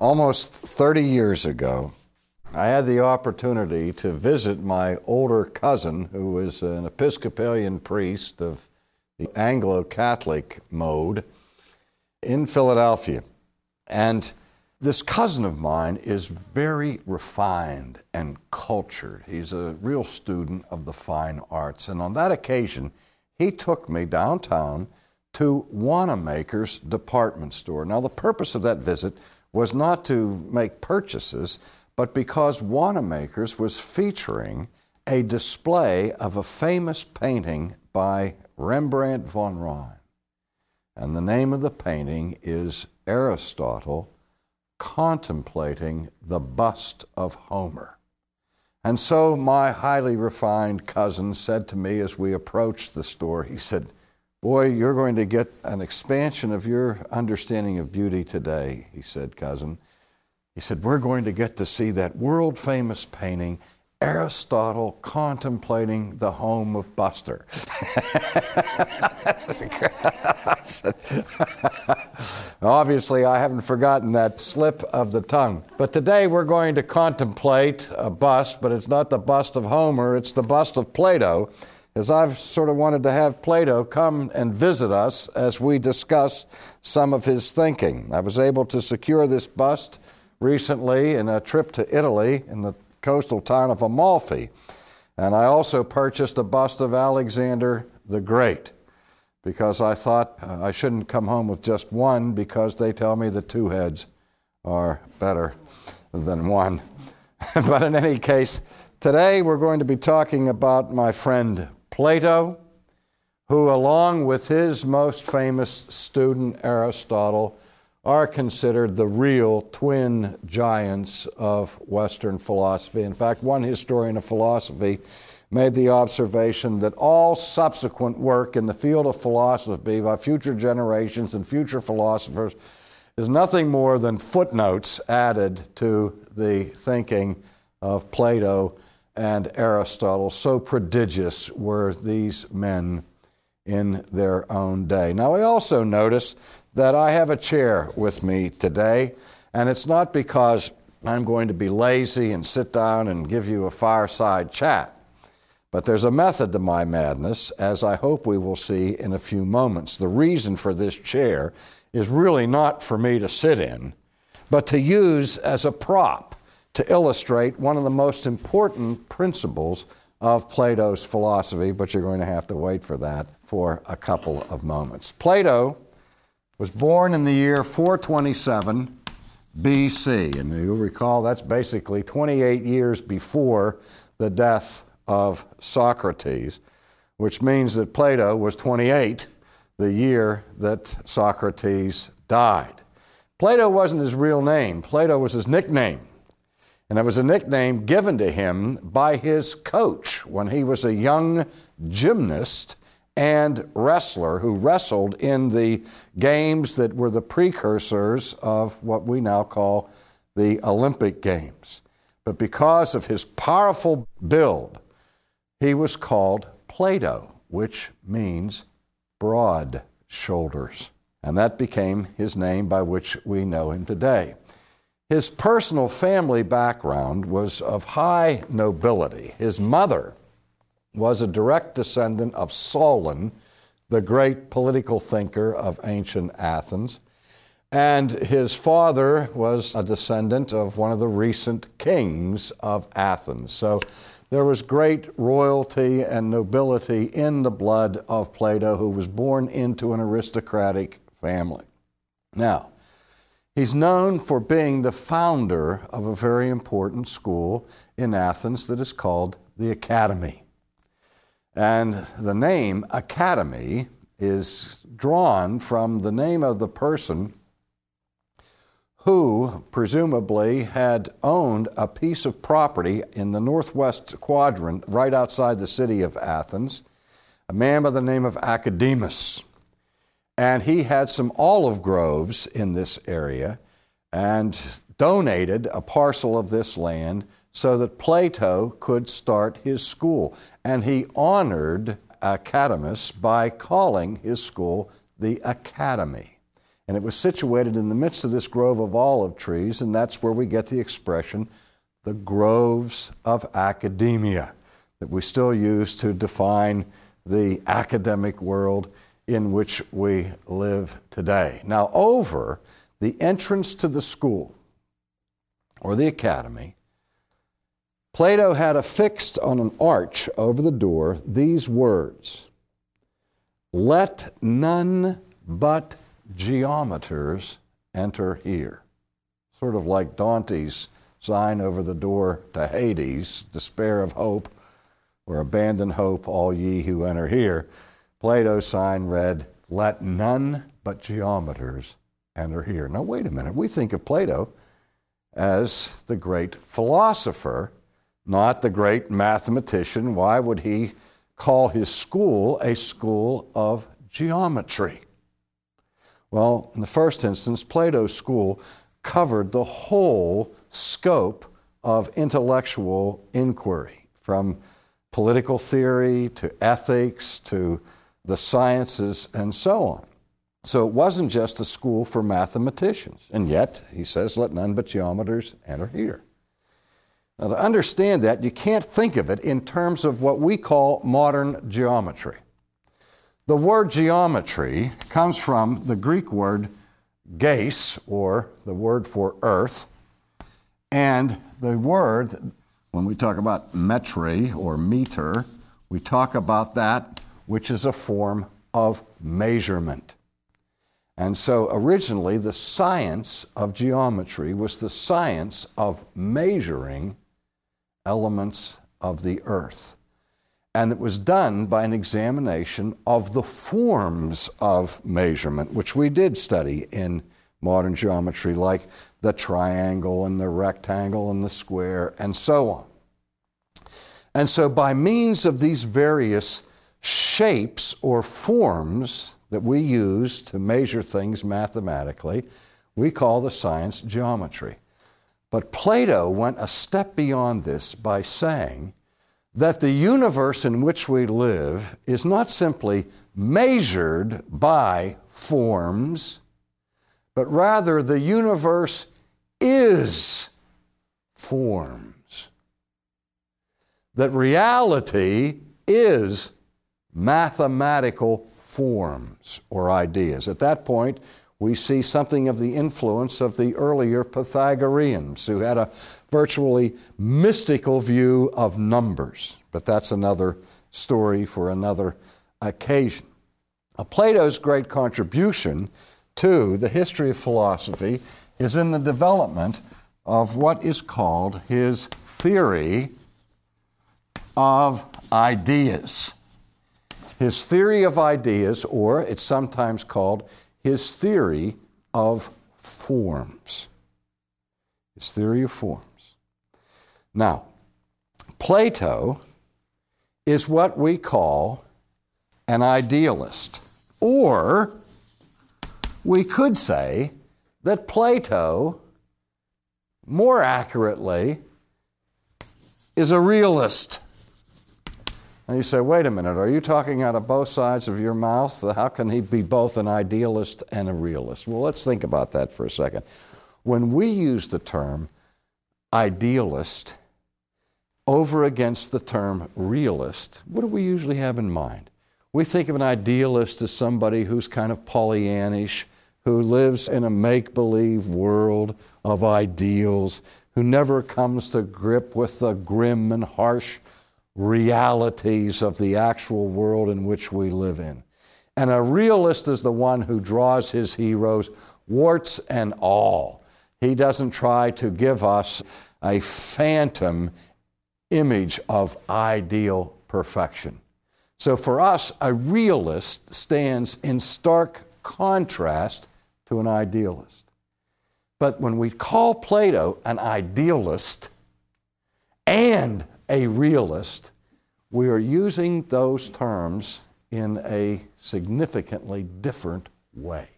Almost 30 years ago, I had the opportunity to visit my older cousin, who was an Episcopalian priest of the Anglo Catholic mode, in Philadelphia. And this cousin of mine is very refined and cultured. He's a real student of the fine arts. And on that occasion, he took me downtown to Wanamaker's department store. Now, the purpose of that visit was not to make purchases, but because Wanamaker's was featuring a display of a famous painting by Rembrandt von Rijn. And the name of the painting is Aristotle contemplating the bust of Homer. And so my highly refined cousin said to me as we approached the store, he said, Boy, you're going to get an expansion of your understanding of beauty today, he said, cousin. He said, We're going to get to see that world famous painting, Aristotle contemplating the home of Buster. Obviously, I haven't forgotten that slip of the tongue. But today we're going to contemplate a bust, but it's not the bust of Homer, it's the bust of Plato is I've sort of wanted to have Plato come and visit us as we discuss some of his thinking. I was able to secure this bust recently in a trip to Italy in the coastal town of Amalfi. And I also purchased a bust of Alexander the Great because I thought uh, I shouldn't come home with just one because they tell me the two heads are better than one. but in any case, today we're going to be talking about my friend Plato, who, along with his most famous student Aristotle, are considered the real twin giants of Western philosophy. In fact, one historian of philosophy made the observation that all subsequent work in the field of philosophy by future generations and future philosophers is nothing more than footnotes added to the thinking of Plato and Aristotle. So prodigious were these men in their own day. Now, I also notice that I have a chair with me today, and it's not because I'm going to be lazy and sit down and give you a fireside chat. But there's a method to my madness, as I hope we will see in a few moments. The reason for this chair is really not for me to sit in, but to use as a prop to illustrate one of the most important principles of Plato's philosophy, but you're going to have to wait for that for a couple of moments. Plato was born in the year 427 BC, and you'll recall that's basically 28 years before the death of Socrates, which means that Plato was 28 the year that Socrates died. Plato wasn't his real name, Plato was his nickname. And it was a nickname given to him by his coach when he was a young gymnast and wrestler who wrestled in the games that were the precursors of what we now call the Olympic Games. But because of his powerful build, he was called Plato, which means broad shoulders. And that became his name by which we know him today. His personal family background was of high nobility. His mother was a direct descendant of Solon, the great political thinker of ancient Athens. And his father was a descendant of one of the recent kings of Athens. So there was great royalty and nobility in the blood of Plato, who was born into an aristocratic family. Now, He's known for being the founder of a very important school in Athens that is called the Academy. And the name Academy is drawn from the name of the person who presumably had owned a piece of property in the northwest quadrant right outside the city of Athens, a man by the name of Academus. And he had some olive groves in this area and donated a parcel of this land so that Plato could start his school. And he honored Academus by calling his school the Academy. And it was situated in the midst of this grove of olive trees, and that's where we get the expression the groves of academia that we still use to define the academic world in which we live today. Now, over the entrance to the school or the academy, Plato had affixed on an arch over the door these words Let none but geometers enter here. Sort of like Dante's sign over the door to Hades, despair of hope, or abandon hope, all ye who enter here. Plato's sign read, Let none but geometers enter here. Now, wait a minute. We think of Plato as the great philosopher, not the great mathematician. Why would he call his school a school of geometry? Well, in the first instance, Plato's school covered the whole scope of intellectual inquiry, from political theory to ethics to the sciences and so on. So it wasn't just a school for mathematicians. And yet, he says, let none but geometers enter here. Now, to understand that, you can't think of it in terms of what we call modern geometry. The word geometry comes from the Greek word geis, or the word for earth, and the word, when we talk about metri or meter, we talk about that which is a form of measurement. And so originally, the science of geometry was the science of measuring elements of the earth and it was done by an examination of the forms of measurement, which we did study in modern geometry, like the triangle and the rectangle and the square and so on. And so, by means of these various shapes or forms that we use to measure things mathematically, we call the science geometry. But Plato went a step beyond this by saying, that the universe in which we live is not simply measured by forms, but rather the universe is forms. That reality is mathematical forms or ideas. At that point, we see something of the influence of the earlier Pythagoreans who had a virtually mystical view of numbers. But that's another story for another occasion. Plato's great contribution to the history of philosophy is in the development of what is called his theory of ideas. His theory of ideas, or it's sometimes called his theory of forms. His theory of forms. Now, Plato is what we call an idealist. Or we could say that Plato, more accurately, is a realist. And you say, wait a minute, are you talking out of both sides of your mouth? How can he be both an idealist and a realist? Well, let's think about that for a second. When we use the term idealist, over against the term realist, what do we usually have in mind? We think of an idealist as somebody who's kind of Pollyannish, who lives in a make believe world of ideals, who never comes to grip with the grim and harsh realities of the actual world in which we live in. And a realist is the one who draws his heroes, warts and all. He doesn't try to give us a phantom image of ideal perfection. So for us, a realist stands in stark contrast to an idealist. But when we call Plato an idealist and a realist, we are using those terms in a significantly different way.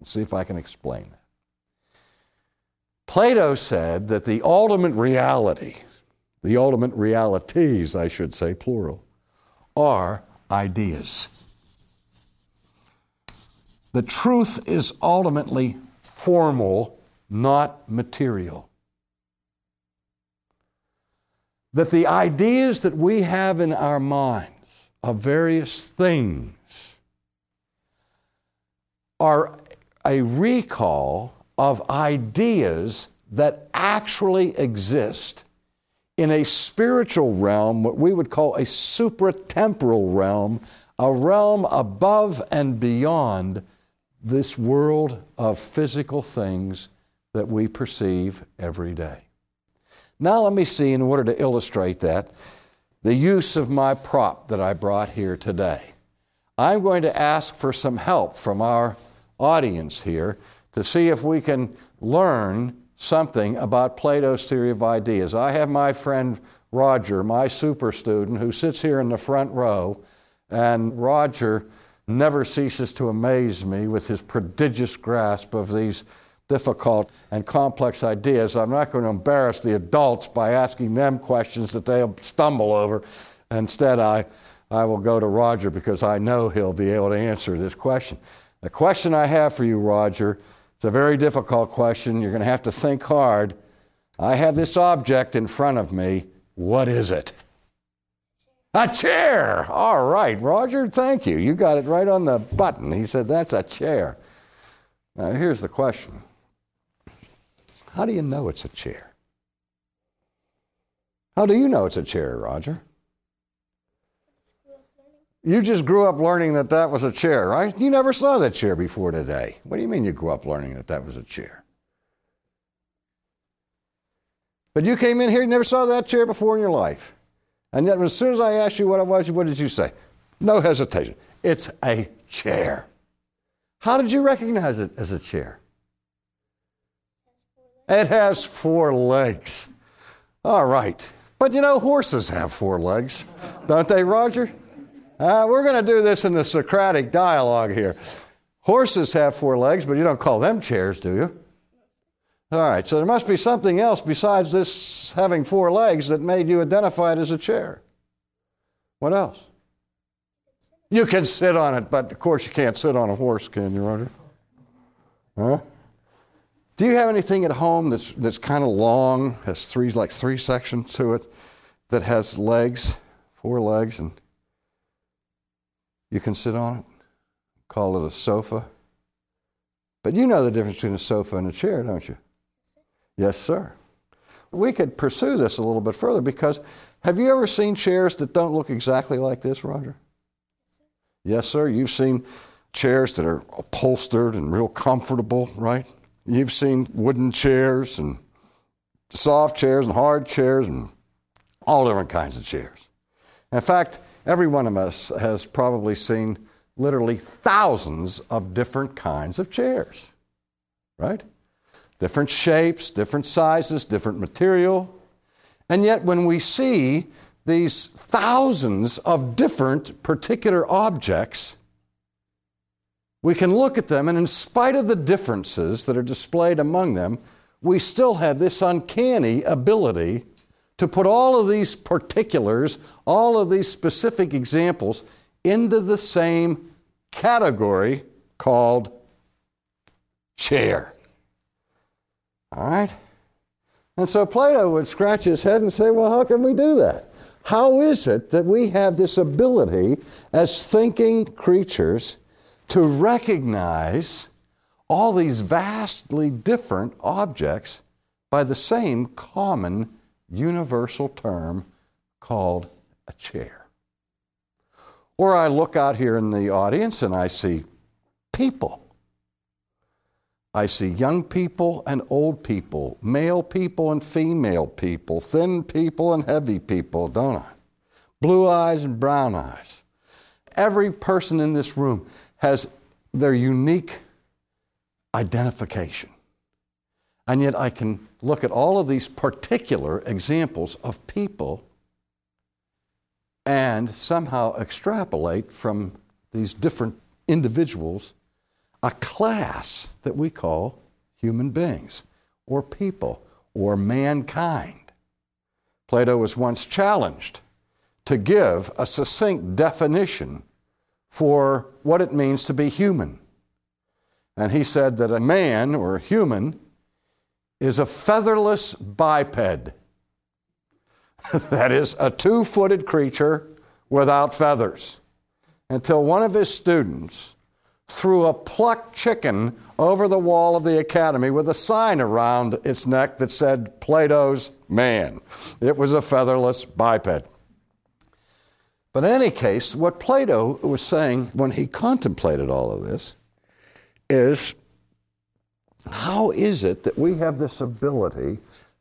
Let's see if I can explain that. Plato said that the ultimate reality the ultimate realities, I should say, plural, are ideas. The truth is ultimately formal, not material. That the ideas that we have in our minds of various things are a recall of ideas that actually exist in a spiritual realm, what we would call a supratemporal realm, a realm above and beyond this world of physical things that we perceive every day. Now, let me see, in order to illustrate that, the use of my prop that I brought here today. I'm going to ask for some help from our audience here to see if we can learn something about Plato's theory of ideas. I have my friend Roger, my super student, who sits here in the front row, and Roger never ceases to amaze me with his prodigious grasp of these difficult and complex ideas. I'm not going to embarrass the adults by asking them questions that they'll stumble over. Instead, I, I will go to Roger because I know he'll be able to answer this question. The question I have for you, Roger, it's a very difficult question. You're going to have to think hard. I have this object in front of me. What is it? A chair. All right, Roger, thank you. You got it right on the button. He said, That's a chair. Now, here's the question How do you know it's a chair? How do you know it's a chair, Roger? You just grew up learning that that was a chair, right? You never saw that chair before today. What do you mean you grew up learning that that was a chair? But you came in here, you never saw that chair before in your life. And yet, as soon as I asked you what it was, what did you say? No hesitation. It's a chair. How did you recognize it as a chair? It has four legs. All right. But you know, horses have four legs, don't they, Roger? Uh, we're going to do this in the Socratic dialogue here. Horses have four legs, but you don't call them chairs, do you? All right, so there must be something else besides this having four legs that made you identify it as a chair. What else? You can sit on it, but of course you can't sit on a horse, can you, Roger? Huh? Do you have anything at home that's, that's kind of long, has three, like three sections to it, that has legs, four legs, and you can sit on it, call it a sofa. But you know the difference between a sofa and a chair, don't you? Yes, sir. We could pursue this a little bit further because have you ever seen chairs that don't look exactly like this, Roger? Yes, sir. You've seen chairs that are upholstered and real comfortable, right? You've seen wooden chairs and soft chairs and hard chairs and all different kinds of chairs. In fact, Every one of us has probably seen literally thousands of different kinds of chairs, right? Different shapes, different sizes, different material. And yet, when we see these thousands of different particular objects, we can look at them, and in spite of the differences that are displayed among them, we still have this uncanny ability to put all of these particulars, all of these specific examples into the same category called chair. All right? And so Plato would scratch his head and say, well, how can we do that? How is it that we have this ability as thinking creatures to recognize all these vastly different objects by the same common universal term called a chair. Or I look out here in the audience and I see people. I see young people and old people, male people and female people, thin people and heavy people, don't I? Blue eyes and brown eyes. Every person in this room has their unique identification. And yet I can look at all of these particular examples of people and somehow extrapolate from these different individuals a class that we call human beings or people or mankind. Plato was once challenged to give a succinct definition for what it means to be human. And he said that a man or a human is a featherless biped. that is, a two footed creature without feathers. Until one of his students threw a plucked chicken over the wall of the academy with a sign around its neck that said Plato's man. It was a featherless biped. But in any case, what Plato was saying when he contemplated all of this is how is it that we have this ability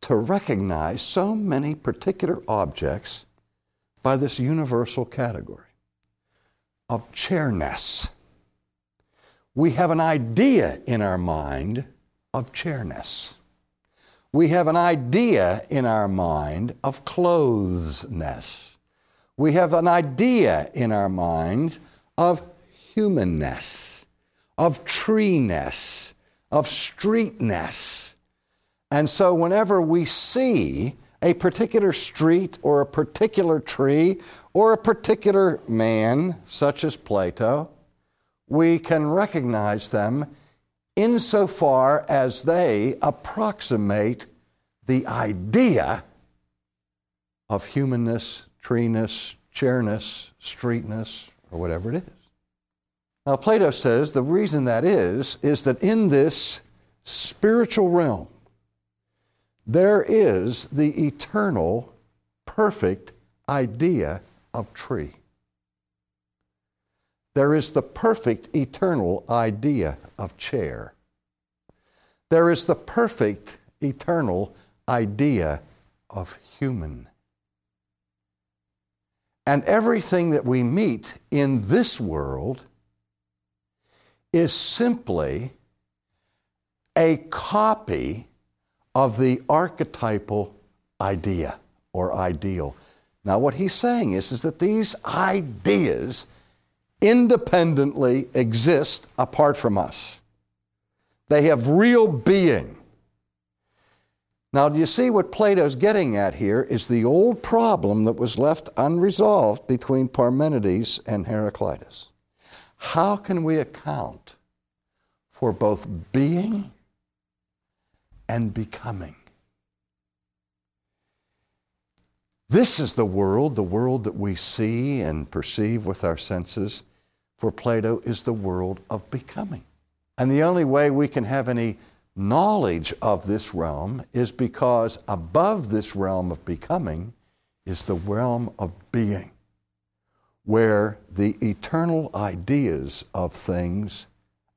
to recognize so many particular objects by this universal category of chairness? We have an idea in our mind of chairness. We have an idea in our mind of clothness. We have an idea in our minds of humanness, of treeness, of streetness. And so, whenever we see a particular street or a particular tree or a particular man, such as Plato, we can recognize them insofar as they approximate the idea of humanness, treeness, chairness, streetness, or whatever it is. Now, Plato says the reason that is, is that in this spiritual realm, there is the eternal, perfect idea of tree. There is the perfect eternal idea of chair. There is the perfect eternal idea of human. And everything that we meet in this world is simply a copy of the archetypal idea or ideal. Now, what he's saying is, is that these ideas independently exist apart from us. They have real being. Now, do you see what Plato's getting at here is the old problem that was left unresolved between Parmenides and Heraclitus. How can we account for both being and becoming? This is the world, the world that we see and perceive with our senses, for Plato is the world of becoming. And the only way we can have any knowledge of this realm is because above this realm of becoming is the realm of being where the eternal ideas of things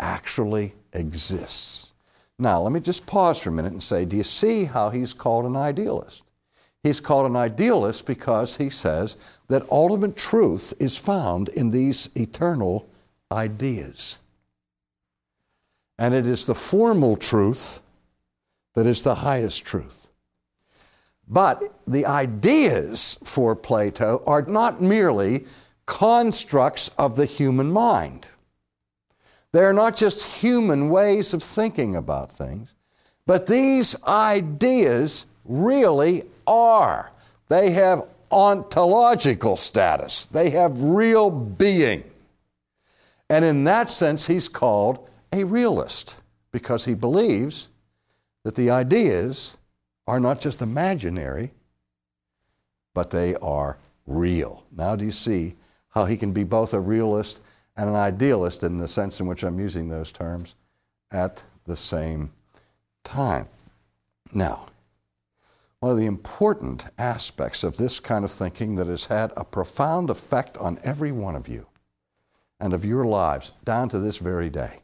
actually exists. Now, let me just pause for a minute and say, do you see how he's called an idealist? He's called an idealist because he says that ultimate truth is found in these eternal ideas. And it is the formal truth that is the highest truth. But the ideas for Plato are not merely constructs of the human mind. They are not just human ways of thinking about things, but these ideas really are. They have ontological status, they have real being. And in that sense, he's called a realist because he believes that the ideas are not just imaginary, but they are real. Now, do you see how he can be both a realist and an idealist in the sense in which I'm using those terms at the same time. Now, one of the important aspects of this kind of thinking that has had a profound effect on every one of you and of your lives down to this very day.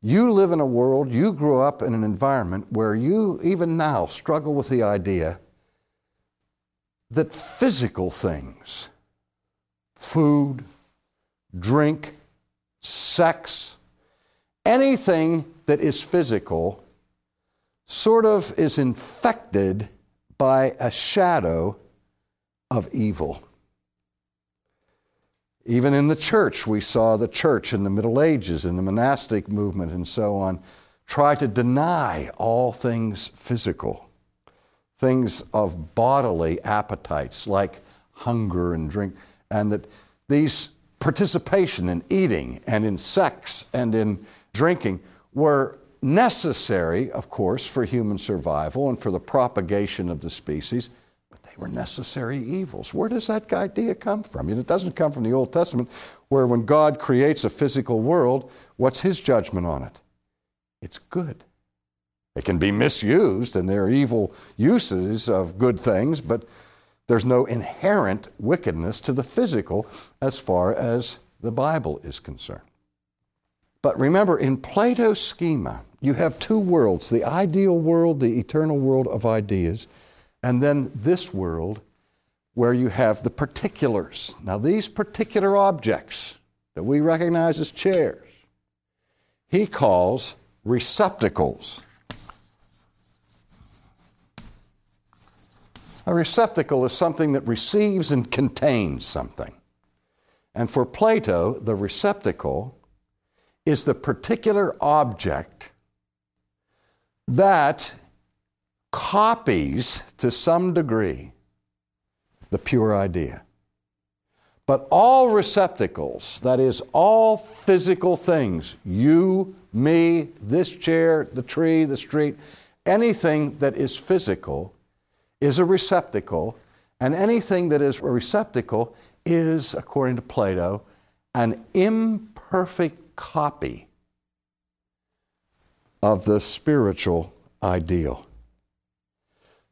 You live in a world, you grew up in an environment where you, even now, struggle with the idea that physical things, food, drink, sex, anything that is physical sort of is infected by a shadow of evil. Even in the church, we saw the church in the Middle Ages, in the monastic movement, and so on, try to deny all things physical, things of bodily appetites like hunger and drink and that these participation in eating and in sex and in drinking were necessary, of course, for human survival and for the propagation of the species, were necessary evils. Where does that idea come from? It doesn't come from the Old Testament, where when God creates a physical world, what's his judgment on it? It's good. It can be misused, and there are evil uses of good things, but there's no inherent wickedness to the physical as far as the Bible is concerned. But remember, in Plato's schema, you have two worlds the ideal world, the eternal world of ideas, and then this world where you have the particulars. Now, these particular objects that we recognize as chairs, he calls receptacles. A receptacle is something that receives and contains something. And for Plato, the receptacle is the particular object that copies to some degree the pure idea. But all receptacles, that is, all physical things, you, me, this chair, the tree, the street, anything that is physical is a receptacle, and anything that is a receptacle is, according to Plato, an imperfect copy of the spiritual ideal.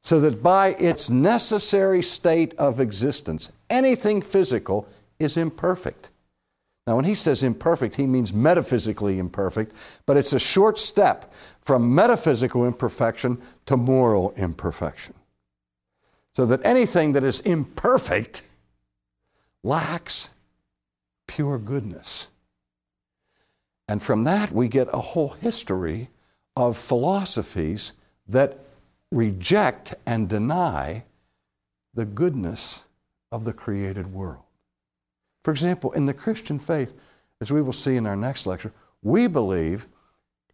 So that by its necessary state of existence, anything physical is imperfect. Now, when he says imperfect, he means metaphysically imperfect, but it's a short step from metaphysical imperfection to moral imperfection. So that anything that is imperfect lacks pure goodness. And from that, we get a whole history of philosophies that reject and deny the goodness of the created world. For example, in the Christian faith, as we will see in our next lecture, we believe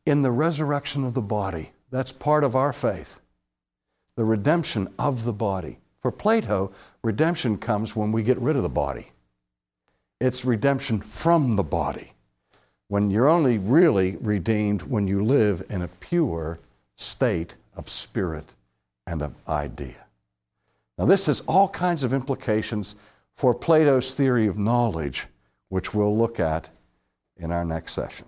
in the resurrection of the body. That's part of our faith, the redemption of the body. For Plato, redemption comes when we get rid of the body, it's redemption from the body when you're only really redeemed when you live in a pure state of spirit and of idea. Now, this has all kinds of implications for Plato's theory of knowledge, which we'll look at in our next session.